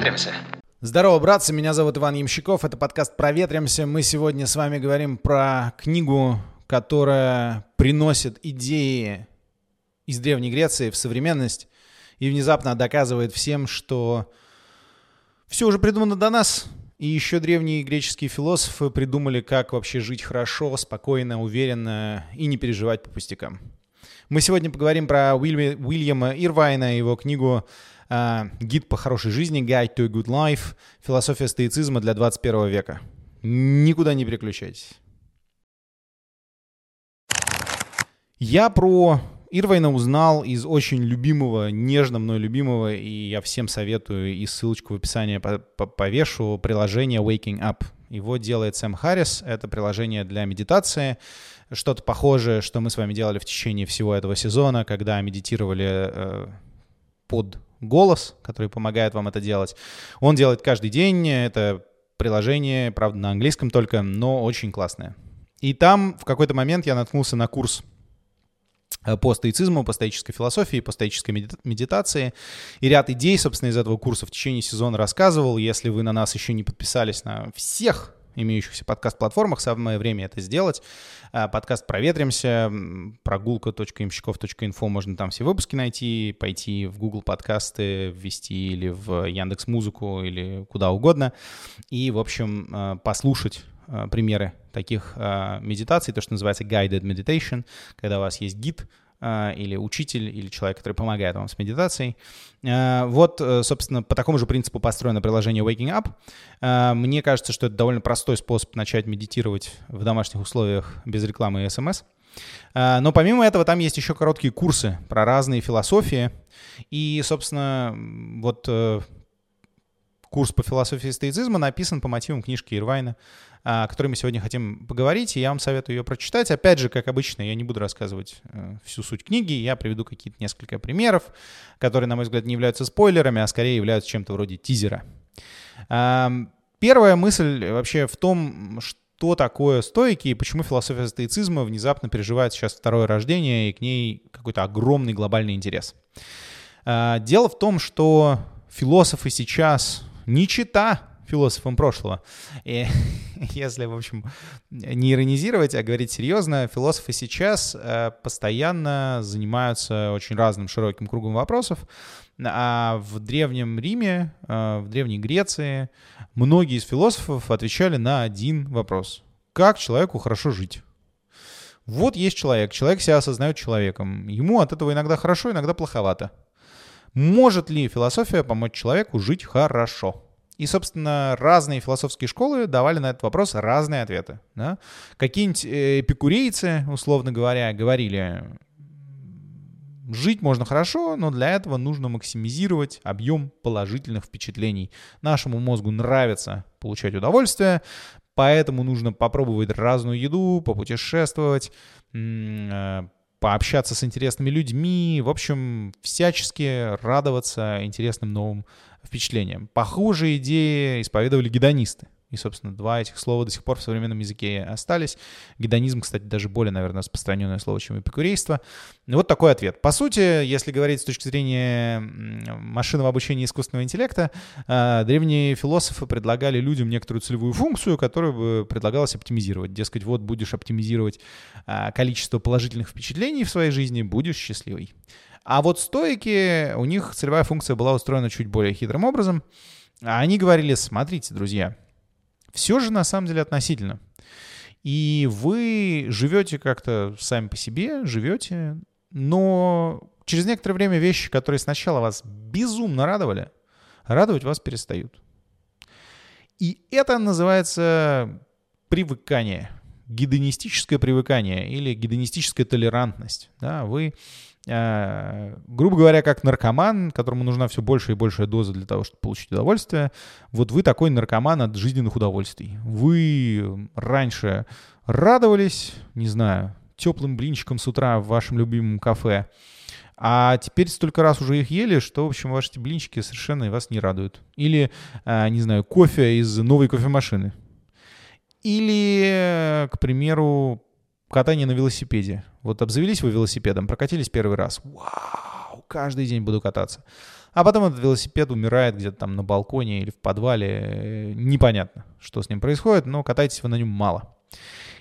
проветримся. Здорово, братцы, меня зовут Иван Ямщиков, это подкаст «Проветримся». Мы сегодня с вами говорим про книгу, которая приносит идеи из Древней Греции в современность и внезапно доказывает всем, что все уже придумано до нас, и еще древние греческие философы придумали, как вообще жить хорошо, спокойно, уверенно и не переживать по пустякам. Мы сегодня поговорим про Уилья, Уильяма Ирвайна, его книгу «Гид по хорошей жизни», «Guide to a Good Life», «Философия стоицизма для 21 века». Никуда не переключайтесь. Я про Ирвайна узнал из очень любимого, нежно мной любимого, и я всем советую, и ссылочку в описании повешу, приложение Waking Up. Его делает Сэм Харрис. Это приложение для медитации. Что-то похожее, что мы с вами делали в течение всего этого сезона, когда медитировали э, под голос, который помогает вам это делать. Он делает каждый день. Это приложение, правда, на английском только, но очень классное. И там в какой-то момент я наткнулся на курс Э, по стоицизму, по стоической философии, по стоической медитации. И ряд идей, собственно, из этого курса в течение сезона рассказывал. Если вы на нас еще не подписались на всех имеющихся подкаст-платформах, самое время это сделать. Э, подкаст «Проветримся», прогулка.имщиков.инфо, можно там все выпуски найти, пойти в Google подкасты, ввести или в Яндекс Музыку или куда угодно. И, в общем, э, послушать Э, примеры таких медитаций, то, что называется guided meditation, когда у вас есть гид или учитель, или человек, который помогает вам с медитацией. Вот, собственно, по такому же принципу построено приложение Waking Up. Мне кажется, что это довольно простой способ начать медитировать в домашних условиях без рекламы и смс. Но помимо этого там есть еще короткие курсы про разные философии. И, собственно, вот курс по философии стоицизма написан по мотивам книжки Ирвайна о которой мы сегодня хотим поговорить, и я вам советую ее прочитать. Опять же, как обычно, я не буду рассказывать э, всю суть книги, я приведу какие-то несколько примеров, которые, на мой взгляд, не являются спойлерами, а скорее являются чем-то вроде тизера. Первая мысль вообще в том, что такое стойки и почему философия стоицизма внезапно переживает сейчас второе рождение и к ней какой-то огромный глобальный интерес. А, дело в том, что философы сейчас не чита философом прошлого. И если, в общем, не иронизировать, а говорить серьезно, философы сейчас э, постоянно занимаются очень разным широким кругом вопросов. А в Древнем Риме, э, в Древней Греции многие из философов отвечали на один вопрос. Как человеку хорошо жить? Вот есть человек, человек себя осознает человеком. Ему от этого иногда хорошо, иногда плоховато. Может ли философия помочь человеку жить хорошо? И, собственно, разные философские школы давали на этот вопрос разные ответы. Да? Какие-нибудь э, эпикурейцы, условно говоря, говорили, жить можно хорошо, но для этого нужно максимизировать объем положительных впечатлений. Нашему мозгу нравится получать удовольствие, поэтому нужно попробовать разную еду, попутешествовать, э, пообщаться с интересными людьми, в общем, всячески радоваться интересным новым впечатлением. Похожие идеи исповедовали гедонисты. И, собственно, два этих слова до сих пор в современном языке остались. Гедонизм, кстати, даже более, наверное, распространенное слово, чем эпикурейство. Вот такой ответ. По сути, если говорить с точки зрения машинного обучения искусственного интеллекта, а, древние философы предлагали людям некоторую целевую функцию, которую бы предлагалось оптимизировать. Дескать, вот будешь оптимизировать а, количество положительных впечатлений в своей жизни, будешь счастливый. А вот стойки, у них целевая функция была устроена чуть более хитрым образом. Они говорили, смотрите, друзья, все же на самом деле относительно. И вы живете как-то сами по себе, живете, но через некоторое время вещи, которые сначала вас безумно радовали, радовать вас перестают. И это называется привыкание, гедонистическое привыкание или гедонистическая толерантность. Да, вы грубо говоря, как наркоман, которому нужна все больше и большая доза для того, чтобы получить удовольствие, вот вы такой наркоман от жизненных удовольствий. Вы раньше радовались, не знаю, теплым блинчиком с утра в вашем любимом кафе, а теперь столько раз уже их ели, что, в общем, ваши блинчики совершенно вас не радуют. Или, э, не знаю, кофе из новой кофемашины. Или, к примеру, катание на велосипеде. Вот обзавелись вы велосипедом, прокатились первый раз. Вау, каждый день буду кататься. А потом этот велосипед умирает где-то там на балконе или в подвале. Непонятно, что с ним происходит, но катаетесь вы на нем мало.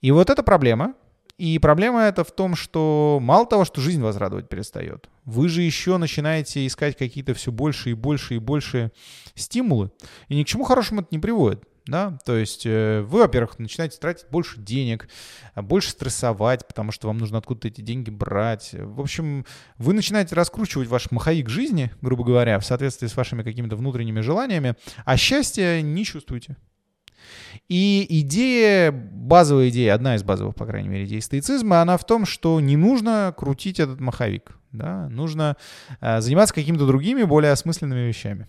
И вот эта проблема. И проблема это в том, что мало того, что жизнь вас радовать перестает, вы же еще начинаете искать какие-то все больше и больше и больше стимулы. И ни к чему хорошему это не приводит да, то есть э, вы, во-первых, начинаете тратить больше денег, а, больше стрессовать, потому что вам нужно откуда-то эти деньги брать. В общем, вы начинаете раскручивать ваш маховик жизни, грубо говоря, в соответствии с вашими какими-то внутренними желаниями, а счастья не чувствуете. И идея, базовая идея, одна из базовых, по крайней мере, идей стоицизма, она в том, что не нужно крутить этот маховик, да, нужно э, заниматься какими-то другими, более осмысленными вещами.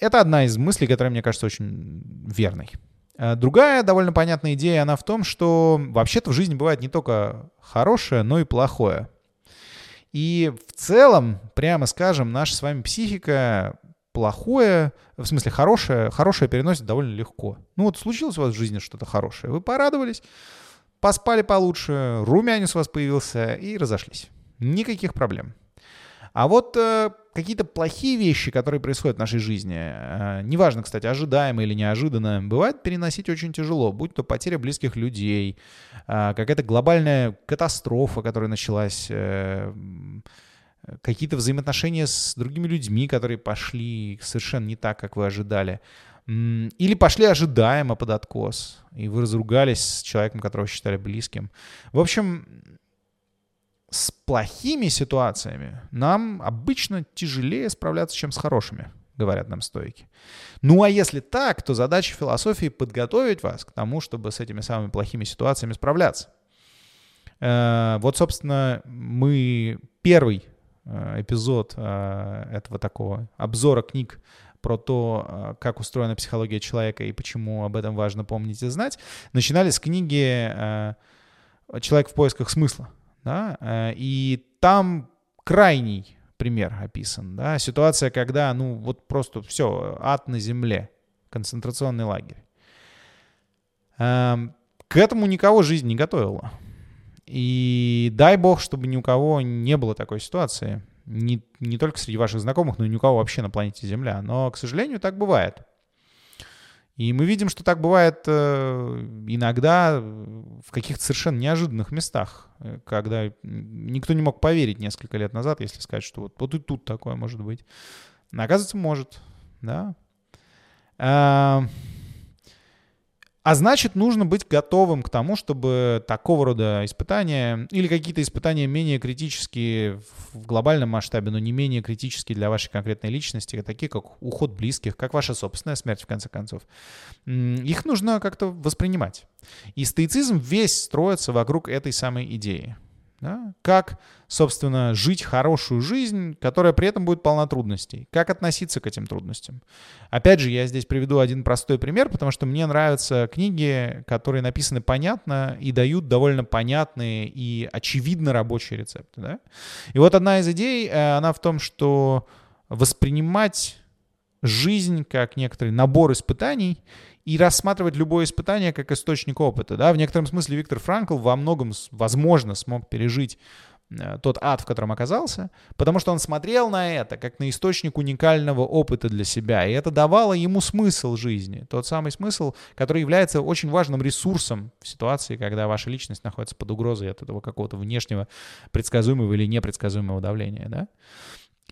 А, это одна из мыслей, которая мне кажется очень верной. Э, другая довольно понятная идея, она в том, что вообще-то в жизни бывает не только хорошее, но и плохое. И в целом, прямо скажем, наша с вами психика плохое, в смысле хорошее, хорошее переносит довольно легко. Ну вот случилось у вас в жизни что-то хорошее, вы порадовались, поспали получше, румянец у вас появился и разошлись. Никаких проблем. А вот э, какие-то плохие вещи, которые происходят в нашей жизни, э, неважно, кстати, ожидаемо или неожиданно, бывает переносить очень тяжело, будь то потеря близких людей, э, какая-то глобальная катастрофа, которая началась, э, какие-то взаимоотношения с другими людьми, которые пошли совершенно не так, как вы ожидали. Или пошли ожидаемо под откос, и вы разругались с человеком, которого считали близким. В общем, с плохими ситуациями нам обычно тяжелее справляться, чем с хорошими, говорят нам стойки. Ну а если так, то задача философии подготовить вас к тому, чтобы с этими самыми плохими ситуациями справляться. Э, вот, собственно, мы первый э, эпизод э, этого такого обзора книг про то, как устроена психология человека и почему об этом важно помнить и знать, начинали с книги «Человек в поисках смысла» да, э, и там крайний пример описан, да, ситуация, когда, ну, вот просто все, ад на земле, концентрационный лагерь. Эм, к этому никого жизнь не готовила. И дай бог, чтобы ни у кого не было такой ситуации. Не, не только среди ваших знакомых, но и ни у кого вообще на планете Земля. Но, к сожалению, так бывает. И мы видим, что так бывает э, иногда в каких-то совершенно неожиданных местах, э, когда никто не мог поверить несколько лет назад, если сказать, что вот, вот и тут такое может быть. Но оказывается, может, да. А, значит, нужно быть готовым к тому, чтобы такого рода испытания или какие-то испытания менее критические в глобальном масштабе, но не менее критические для вашей конкретной личности, такие как уход близких, как ваша собственная смерть, в конце концов, их нужно как-то воспринимать. И стоицизм весь строится вокруг этой самой идеи. Да? Как, собственно, жить хорошую жизнь, которая при этом будет полна трудностей. Как относиться к этим трудностям. Опять же, я здесь приведу один простой пример, потому что мне нравятся книги, которые написаны понятно и дают довольно понятные и очевидно рабочие рецепты. Да? И вот одна из идей, э, она в том, что воспринимать жизнь как некоторый набор испытаний и рассматривать любое испытание как источник опыта. Да? В некотором смысле Виктор Франкл во многом, возможно, смог пережить э, тот ад, в котором оказался, потому что он смотрел на это как на источник уникального опыта для себя, и это давало ему смысл жизни, тот самый смысл, который является очень важным ресурсом в ситуации, когда ваша личность находится под угрозой от этого какого-то внешнего предсказуемого или непредсказуемого давления. Да?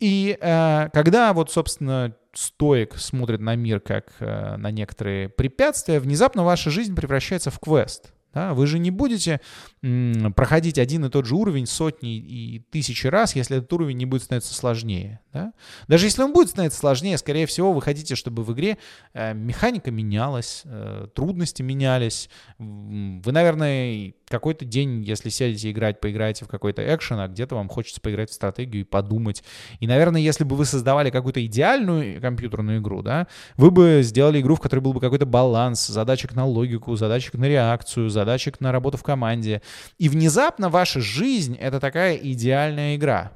И э, когда вот, собственно, стоик смотрит на мир как э, на некоторые препятствия, внезапно ваша жизнь превращается в квест. Да? Вы же не будете м, проходить один и тот же уровень сотни и тысячи раз, если этот уровень не будет становиться сложнее. Да? Даже если он будет становиться сложнее, скорее всего, вы хотите, чтобы в игре э, механика менялась, э, трудности менялись. Вы, наверное, какой-то день, если сядете играть, поиграете в какой-то экшен, а где-то вам хочется поиграть в стратегию и подумать. И, наверное, если бы вы создавали какую-то идеальную компьютерную игру, да, вы бы сделали игру, в которой был бы какой-то баланс, задачек на логику, задачек на реакцию, задачек на работу в команде. И внезапно ваша жизнь — это такая идеальная игра.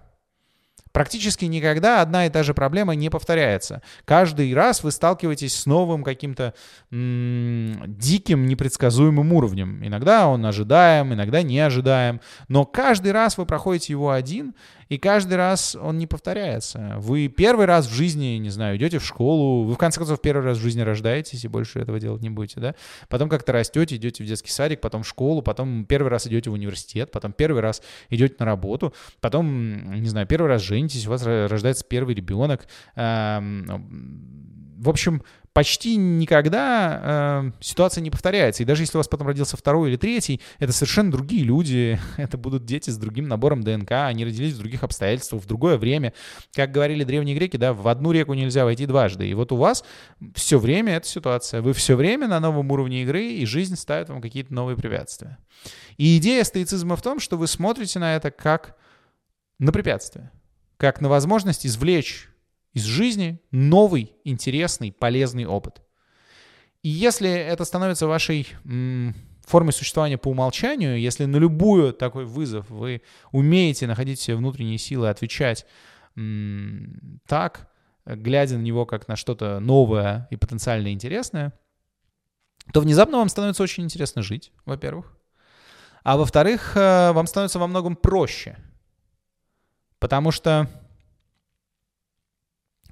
Практически никогда одна и та же проблема не повторяется. Каждый раз вы сталкиваетесь с новым каким-то диким, непредсказуемым уровнем. Иногда он ожидаем, иногда не ожидаем. Но каждый раз вы проходите его один, и каждый раз он не повторяется. Вы первый раз в жизни, не знаю, идете в школу, вы в конце концов первый раз в жизни рождаетесь и больше этого делать не будете, да? Потом как-то растете, идете в детский садик, потом в школу, потом первый раз идете в университет, потом первый раз идете на работу, потом, не знаю, первый раз женитесь, у вас рождается первый ребенок. В общем, почти никогда э, ситуация не повторяется. И даже если у вас потом родился второй или третий, это совершенно другие люди, это будут дети с другим набором ДНК, они родились в других обстоятельствах, в другое время. Как говорили древние греки, да, в одну реку нельзя войти дважды. И вот у вас все время эта ситуация. Вы все время на новом уровне игры, и жизнь ставит вам какие-то новые препятствия. И идея стоицизма в том, что вы смотрите на это как на препятствие, как на возможность извлечь из жизни новый, интересный, полезный опыт. И если это становится вашей формой существования по умолчанию, если на любую такой вызов вы умеете находить себе внутренние силы, отвечать так, глядя на него как на что-то новое и потенциально интересное, то внезапно вам становится очень интересно жить, во-первых. А во-вторых, э, вам становится во многом проще. Потому что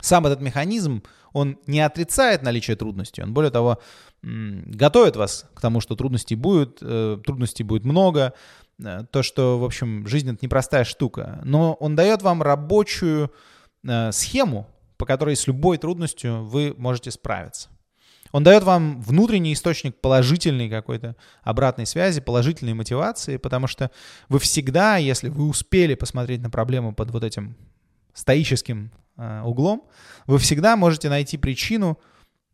сам этот механизм, он не отрицает наличие трудностей, он, более того, готовит вас к тому, что трудностей будет, э, трудностей будет много, э, то, что, в общем, жизнь — это непростая штука, но он дает вам рабочую э, схему, по которой с любой трудностью вы можете справиться. Он дает вам внутренний источник положительной какой-то обратной связи, положительной мотивации, потому что вы всегда, если вы успели посмотреть на проблему под вот этим стоическим э, углом, вы всегда можете найти причину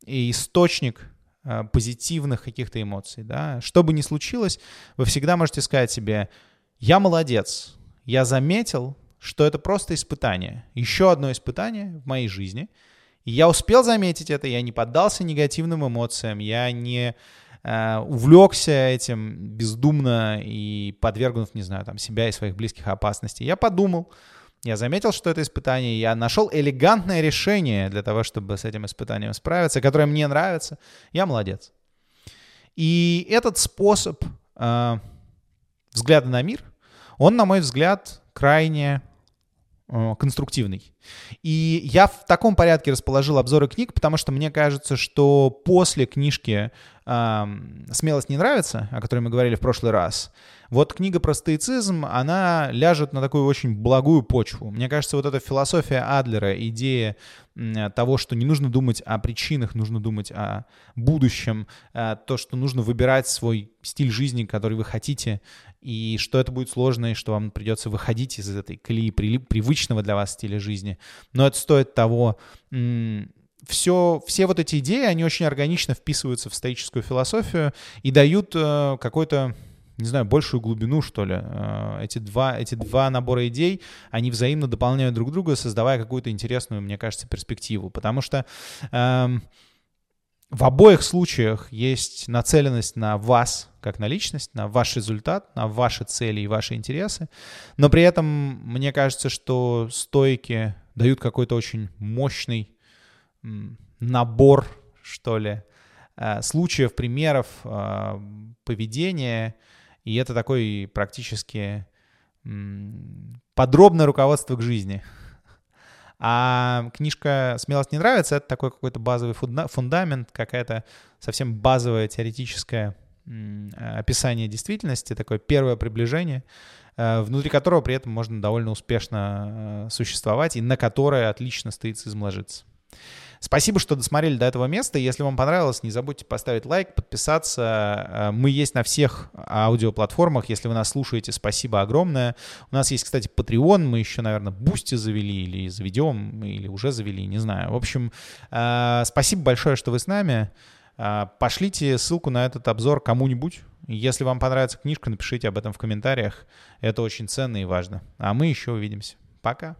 и источник э, позитивных каких-то эмоций. Да? Что бы ни случилось, вы всегда можете сказать себе, я молодец, я заметил, что это просто испытание, еще одно испытание в моей жизни. И я успел заметить это, я не поддался негативным эмоциям, я не э, увлекся этим бездумно и подвергнув, не знаю, там, себя и своих близких опасности. Я подумал, я заметил, что это испытание, я нашел элегантное решение для того, чтобы с этим испытанием справиться, которое мне нравится. Я молодец. И этот способ э, взгляда на мир, он, на мой взгляд, крайне э, конструктивный. И я в таком порядке расположил обзоры книг, потому что мне кажется, что после книжки «Смелость не нравится», о которой мы говорили в прошлый раз, вот книга про стоицизм, она ляжет на такую очень благую почву. Мне кажется, вот эта философия Адлера, идея того, что не нужно думать о причинах, нужно думать о будущем, э, то, что нужно выбирать свой стиль жизни, который вы хотите, и что это будет сложно, и что вам придется выходить из этой колеи привычного для вас стиля жизни. Но это стоит того все, все вот эти идеи, они очень органично вписываются в стоическую философию и дают э, какой-то не знаю, большую глубину, что ли. Э, эти два, эти два набора идей, они взаимно дополняют друг друга, создавая какую-то интересную, мне кажется, перспективу. Потому что эм, в обоих случаях есть нацеленность на вас, как на личность, на ваш результат, на ваши цели и ваши интересы. Но при этом мне кажется, что стойки дают какой-то очень мощный набор, что ли, э, случаев, примеров э, поведения, и это такой практически подробное руководство к жизни. А книжка «Смелость не нравится» — это такой какой-то базовый фундамент, какая-то совсем базовое теоретическое описание действительности, такое первое приближение, э, внутри которого при этом можно довольно успешно э, существовать и на которое отлично стоицизм ложится. Спасибо, что досмотрели до этого места. Если вам понравилось, не забудьте поставить лайк, подписаться. Э, мы есть на всех аудиоплатформах. Если вы нас слушаете, спасибо огромное. У нас есть, кстати, Patreon. Мы еще, наверное, Boosty завели или заведем, или уже завели, не знаю. В общем, э, спасибо большое, что вы с нами. Э, пошлите ссылку на этот обзор кому-нибудь. Если вам понравится книжка, напишите об этом в комментариях. Это очень ценно и важно. А мы еще увидимся. Пока.